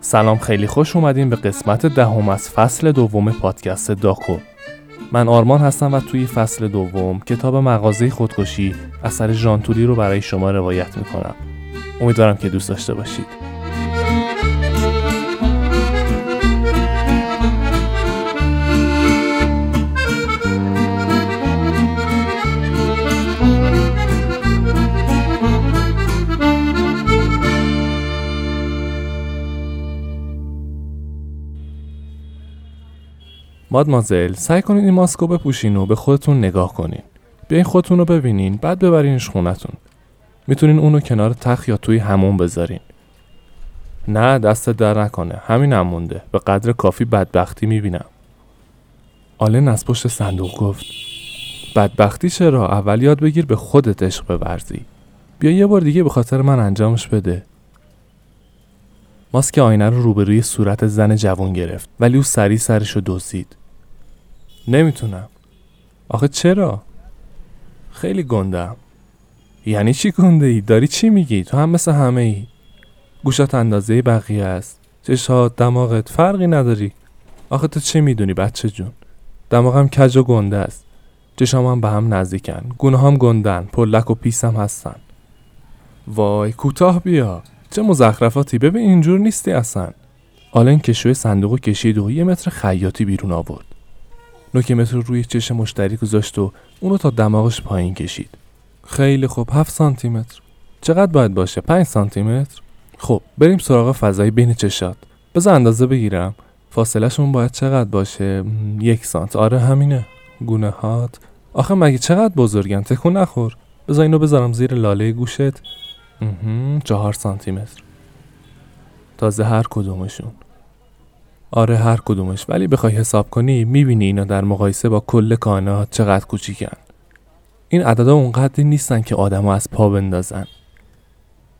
سلام خیلی خوش اومدین به قسمت دهم از فصل دوم پادکست داکو. من آرمان هستم و توی فصل دوم کتاب مغازه خودکشی اثر ژانتولی رو برای شما روایت می‌کنم. امیدوارم که دوست داشته باشید. مادمازل سعی کنین این ماسکو بپوشین و به خودتون نگاه کنین. بیاین خودتون رو ببینین بعد ببرینش خونتون. می‌تونین اونو کنار تخت یا توی همون بذارین. نه دست در نکنه. همین هم مونده. به قدر کافی بدبختی می‌بینم. آلن از پشت صندوق گفت بدبختی چرا؟ اول یاد بگیر به خودت عشق بورزی. بیا یه بار دیگه به خاطر من انجامش بده. ماسک آینه رو روبروی صورت زن جوان گرفت ولی او سری سرش رو دزدید. نمی‌تونم. آخه چرا؟ خیلی گندم یعنی چی گنده ای؟ داری چی میگی؟ تو هم مثل همه ای. گوشات اندازه بقیه است. چشات دماغت فرقی نداری. آخه تو چه می‌دونی بچه جون؟ دماغم کج و گنده است. چشام هم به هم نزدیکن. گونه هم گندن. پلک و پیسم هستن. وای کوتاه بیا. چه مزخرفاتی. ببین اینجور نیستی اصلا. آلن کشوی صندوق کشید و یه متر خیاطی بیرون آورد. نوک متر روی چش مشتری گذاشت و اونو تا دماغش پایین کشید. خیلی خوب هفت سانتی متر چقدر باید باشه؟ پنج سانتی متر خب بریم سراغ فضای بین چشات. بذار اندازه بگیرم. فاصلهشون باید چقدر باشه؟ یک سانت. آره همینه. گونه هات آخه مگه چقدر بزرگن؟ تکون نخور. بذار اینو بذارم زیر لاله گوشت. چهار سانتی متر تازه هر کدومشون. آره هر کدومش. ولی بخوای حساب کنی می‌بینی اینا در مقایسه با کل کائنات چقدر کوچیکن. این عددا اونقدری نیستن که آدما از پا بندازن.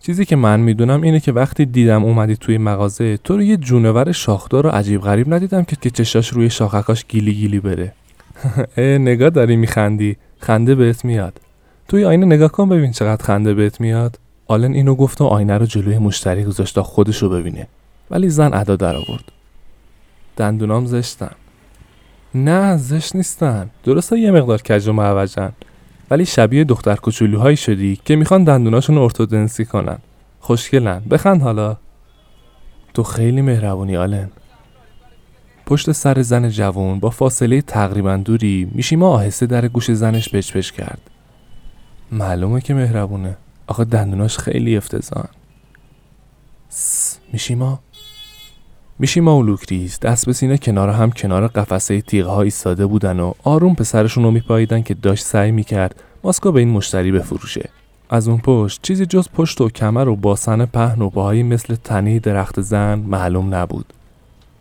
چیزی که من می‌دونم اینه که وقتی دیدم اومدی توی مغازه تو رو یه جونور شاخدار رو عجیب غریب ندیدم که که چشاش روی شاخکاش گیلی گیلی بره. اه نگاه داری میخندی. خنده بهت میاد. توی آینه نگاه کن ببین چقدر خنده بهت میاد. آلن اینو گفت و آینه رو جلوی مشتری گذاشت تا خودش رو ببینه. ولی زن ادا در آورد. دندونام زشتن. نه زشت نیستن. درسته یه مقدار کج و معوجن. ولی شبیه دختر کوچولوهایی شدی که می‌خوان دندوناشون ارتودنسی کنن. خوشگلن. بخند حالا. تو خیلی مهربونی آلن. پشت سر زن جوان با فاصله تقریبا دوری میشیما آهسته در گوش زنش پچ کرد. معلومه که مهربونه. آخه دندوناش خیلی افتضاحن. میشیما؟ میشیما و لوکریز. دست به سینه کنار هم کنار قفسه تیغ ها ایستاده بودن و آروم پسرشون رو میپاییدن که داشت سعی می‌کرد ماسکو به این مشتری بفروشه. از اون پشت چیزی جز پشت و کمر و باسن پهن و باهایی مثل تنه درخت زن معلوم نبود.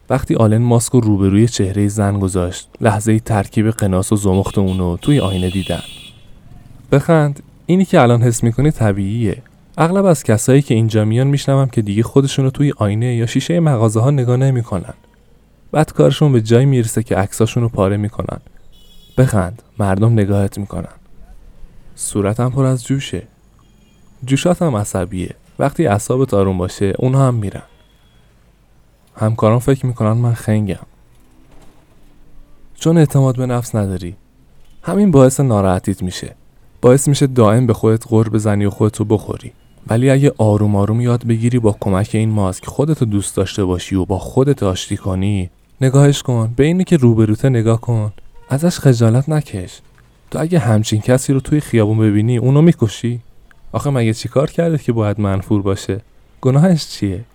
وقتی آلن ماسکو روبروی چهره زن گذاشت لحظه ترکیب قناس و زمخت اونو توی آینه دیدن. بخند اینی که الان حس می‌کنی طبیعیه. اغلب از کسایی که اینجا میان میشنوم که دیگه خودشونو توی آینه یا شیشه مغازه ها نگاه نمی‌کنن. بعد کارشون به جای می‌رسه که عکساشون رو پاره می‌کنن. بخند مردم نگاهت می‌کنن. صورتم پر از جوشه. جوشات هم عصبیه. وقتی اعصابت آروم باشه اونها هم میرن. همکاران فکر می‌کنن من خنگم. چون اعتماد به نفس نداری. همین باعث ناراحتیت میشه. باعث میشه دائم به خودت غور بزنی و خودتو بخوری. ولی اگه آروم آروم یاد بگیری با کمک این ماسک خودتو دوست داشته باشی و با خودت آشتی کنی نگاهش کن. به اینی که روبروته نگاه کن. ازش خجالت نکش. تو اگه همچین کسی رو توی خیابون ببینی اونو می‌کشی؟ آخه مگه چیکار کرده که باید منفور باشه؟ گناهش چیه؟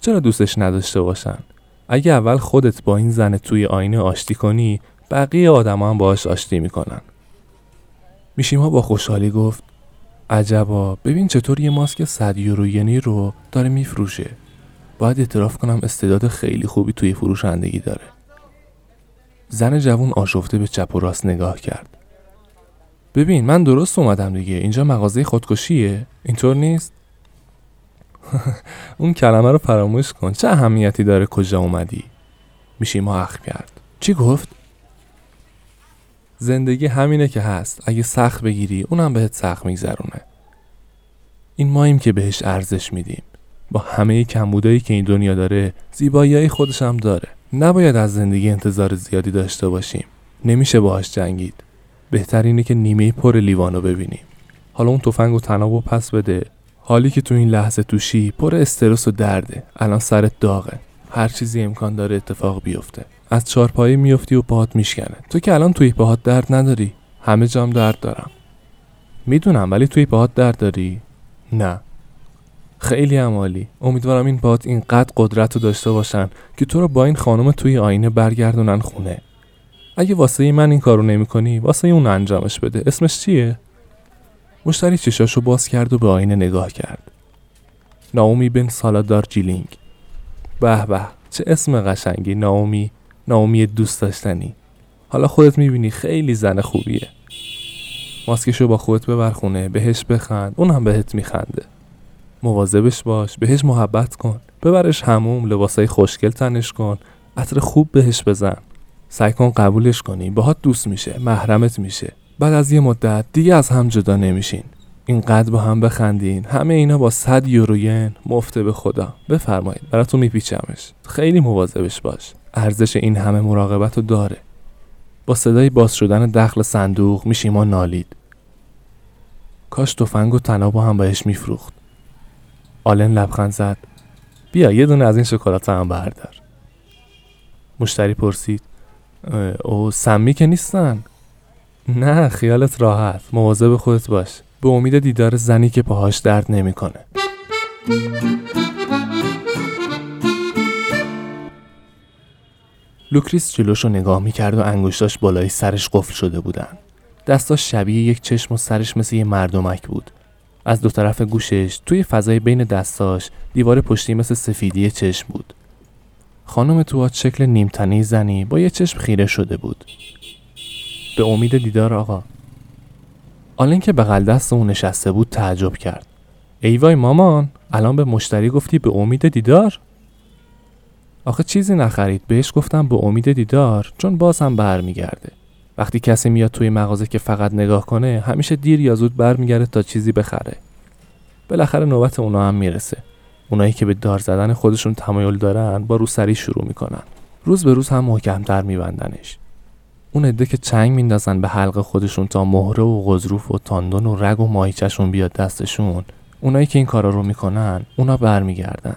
چرا دوستش نداشته باشن؟ اگه اول خودت با این زن توی آینه آشتی کنی بقیه آدما هم باهاش آشتی می‌کنن. میشیما با خوشحالی گفت عجبا. ببین چطور یه ماسک صد یوروینی رو داره میفروشه. باید اعتراف کنم استعداد خیلی خوبی توی فروشندگی داره. زن جوون آشفته به چپ و راست نگاه کرد. ببین من درست اومدم دیگه. اینجا مغازه خودکشیه. اینطور نیست؟ اون کلمه رو فراموش کن. چه اهمیتی داره کجا اومدی؟ میشیما اخ کرد. چی گفت؟ زندگی همینه که هست. اگه سخت بگیری اونم بهت سخت میگذرونه. این ماییم که بهش ارزش میدیم. با همه کمبودایی که این دنیا داره زیبایی خودش هم داره. نباید از زندگی انتظار زیادی داشته باشیم. نمیشه باهاش جنگید. بهتر اینه که نیمه پر لیوانو ببینیم. حالا اون تفنگ و تناب پس بده. حالی که تو این لحظه توشی پر استرس و درده. الان سرت داغه. هر چیزی امکان داره اتفاق بیفته. از چارپایی میفتی و پاهات میشکنه تو که الان توی پاهات درد نداری. همه جام درد دارم. می‌دونم ولی توی پاهات درد داری؟ نه. خیلی عمالی امیدوارم این پاهات اینقدر قدرت رو داشته باشن که تو رو با این خانم توی آینه برگردونن خونه. اگه واسه من این کارو نمی‌کنی واسه اون انجامش بده. اسمش چیه؟ مشتری چشاشو باز کرد و به آینه نگاه کرد. ناومی بن سالادار جیلینگ. به به چه اسم قشنگی. ناومی ناومی دوست داشتنی. حالا خودت می‌بینی خیلی زن خوبیه. ماسکشو با خودت ببر خونه بهش بخند اون هم بهت میخنده. مواظبش باش بهش محبت کن. ببرش هموم لباسای خوشگل تنش کن. عطر خوب بهش بزن. سعی کن قبولش کنی. باهات دوست میشه محرمت میشه. بعد از یه مدت دیگه از هم جدا نمیشین. اینقدر با هم بخندین. همه اینا با 100 یوروین مفته به خدا. بفرمایید براتون میپیچمش. خیلی مواظبش باش. ارزش این همه مراقبت رو داره. با صدای باز شدن دخل صندوق میشیما نالید. کاش تفنگ و تناب هم بهش میفروخت. آلن لبخند زد. بیا یه دونه از این شکلات هم بردار. مشتری پرسید. اوه سمی که نیستن؟ نه خیالت راحت. مواظب خودت باش. به امید دیدار زنی که پاهاش درد نمی‌کنه. لوکریس جلوش رو نگاه می‌کرد و انگشتاش بالای سرش قفل شده بودن. دستاش شبیه یک چشم و سرش مثل یه مردمک بود. از دو طرف گوشش توی فضای بین دستاش دیوار پشتی مثل سفیدی چشم بود. خانم توات شکل نیمتنی زنی با یه چشم خیره شده بود. به امید دیدار آقا آلن که بغل دست اون نشسته بود تعجب کرد ای وای مامان الان به مشتری گفتی به امید دیدار آخه چیزی نخرید. بهش گفتم به امید دیدار چون باز هم برمیگرده. وقتی کسی میاد توی مغازه که فقط نگاه کنه همیشه دیر یا زود برمیگرده تا چیزی بخره. بالاخره نوبت اونا هم می‌رسه. اونایی که به دار زدن خودشون تمایل دارن با روسری شروع می‌کنن. روز به روز هم محکمتر میبندنش. اون عده که چنگ میندازن به حلق خودشون تا مهره و غضروف و تاندون و رگ و ماهیچهشون بیاد دستشون اونایی که این کارا رو می‌کنن اونا برمیگردن.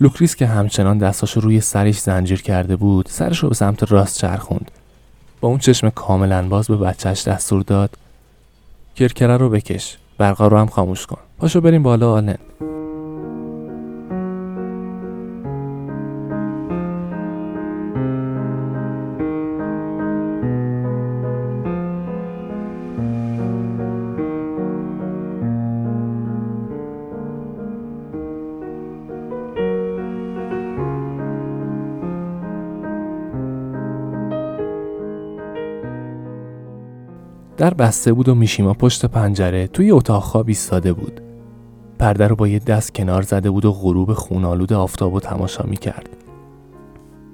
لوکریس که همچنان دستاشو روی سرش زنجیر کرده بود سرش رو به سمت راست چرخوند. با اون چشم کاملا باز به بچهش دستور داد کرکره رو بکش برقا رو هم خاموش کن. پاشو بریم بالا آلن. در بسته بود و میشیما پشت پنجره توی اتاق خواب ایستاده بود. پرده رو با یه دست کنار زده بود و غروب خونالود آفتاب و تماشا می‌کرد.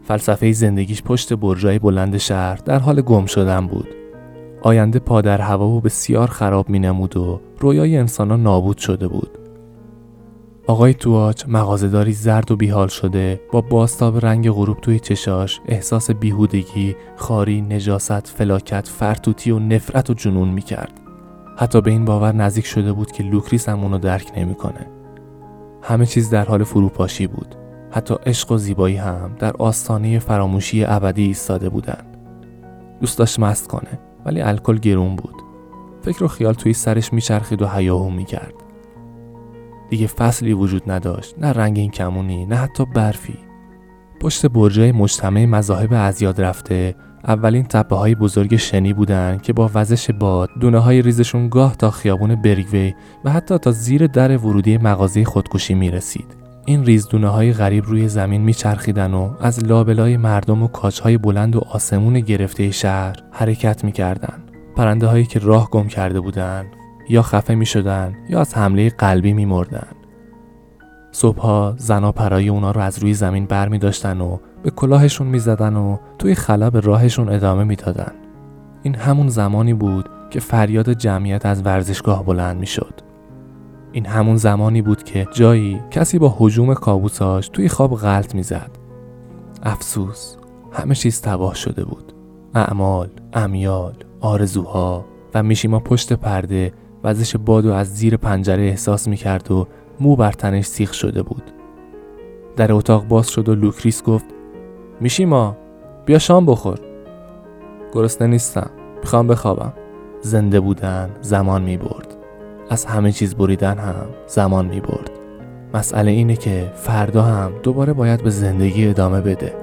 فلسفه زندگیش پشت برجای بلند شهر در حال گم شدن بود. آینده پادر هوا و بسیار خراب می نمود و رویای انسانان نابود شده بود. آقای تواچ مغازهداری زرد و بیحال شده با باستاب رنگ غروب توی چشاش احساس بیهودگی، خاری، نجاست، فلاکت، فرتوتی و نفرت و جنون می‌کرد. حتی به این باور نزدیک شده بود که لوکریس هم اونو درک نمی‌کنه. همه چیز در حال فروپاشی بود. حتی عشق و زیبایی هم در آستانه فراموشی ابدی ایستاده بودن. دوست داشت مست کنه ولی الکل گرون بود. فکر و خیال توی سرش میچرخید و هیاهو می‌کرد. دیگه فصلی وجود نداشت نه رنگین کمونی نه حتی برفی پشت برجای مجتمع مذاهب از یاد رفته اولین تپه های بزرگ شنی بودن که با وزش باد دونه های ریزشون گاه تا خیابون بریگوی و حتی تا زیر در ورودی مغازه خودکشی می رسید. این ریزدونه های غریب روی زمین میچرخیدن و از لابلای مردم و کاچ های بلند و آسمون گرفته شهر حرکت می‌کردن. پرنده هایی که راه گم کرده بودند یا خفه می شدن یا از حمله قلبی می مردن. صبحها زنا پرای اونا رو از روی زمین بر می داشتن و به کلاهشون می زدن و توی خلا به راهشون ادامه می دادن. این همون زمانی بود که فریاد جمعیت از ورزشگاه بلند می شد. این همون زمانی بود که جایی کسی با هجوم کابوساش توی خواب غلت می‌زد افسوس همه چیز تباه شده بود اعمال، امیال، آرزوها و میشیما پشت پرده وزش بادو از زیر پنجره احساس می‌کرد و مو بر تنش سیخ شده بود. در اتاق باز شد و لوکریس گفت میشیما بیا شام بخور. گرسنه نیستم می‌خوام بخوابم. زنده بودن زمان می‌برد. از همه چیز بریدن هم زمان می‌برد. مسئله اینه که فردا هم دوباره باید به زندگی ادامه بده.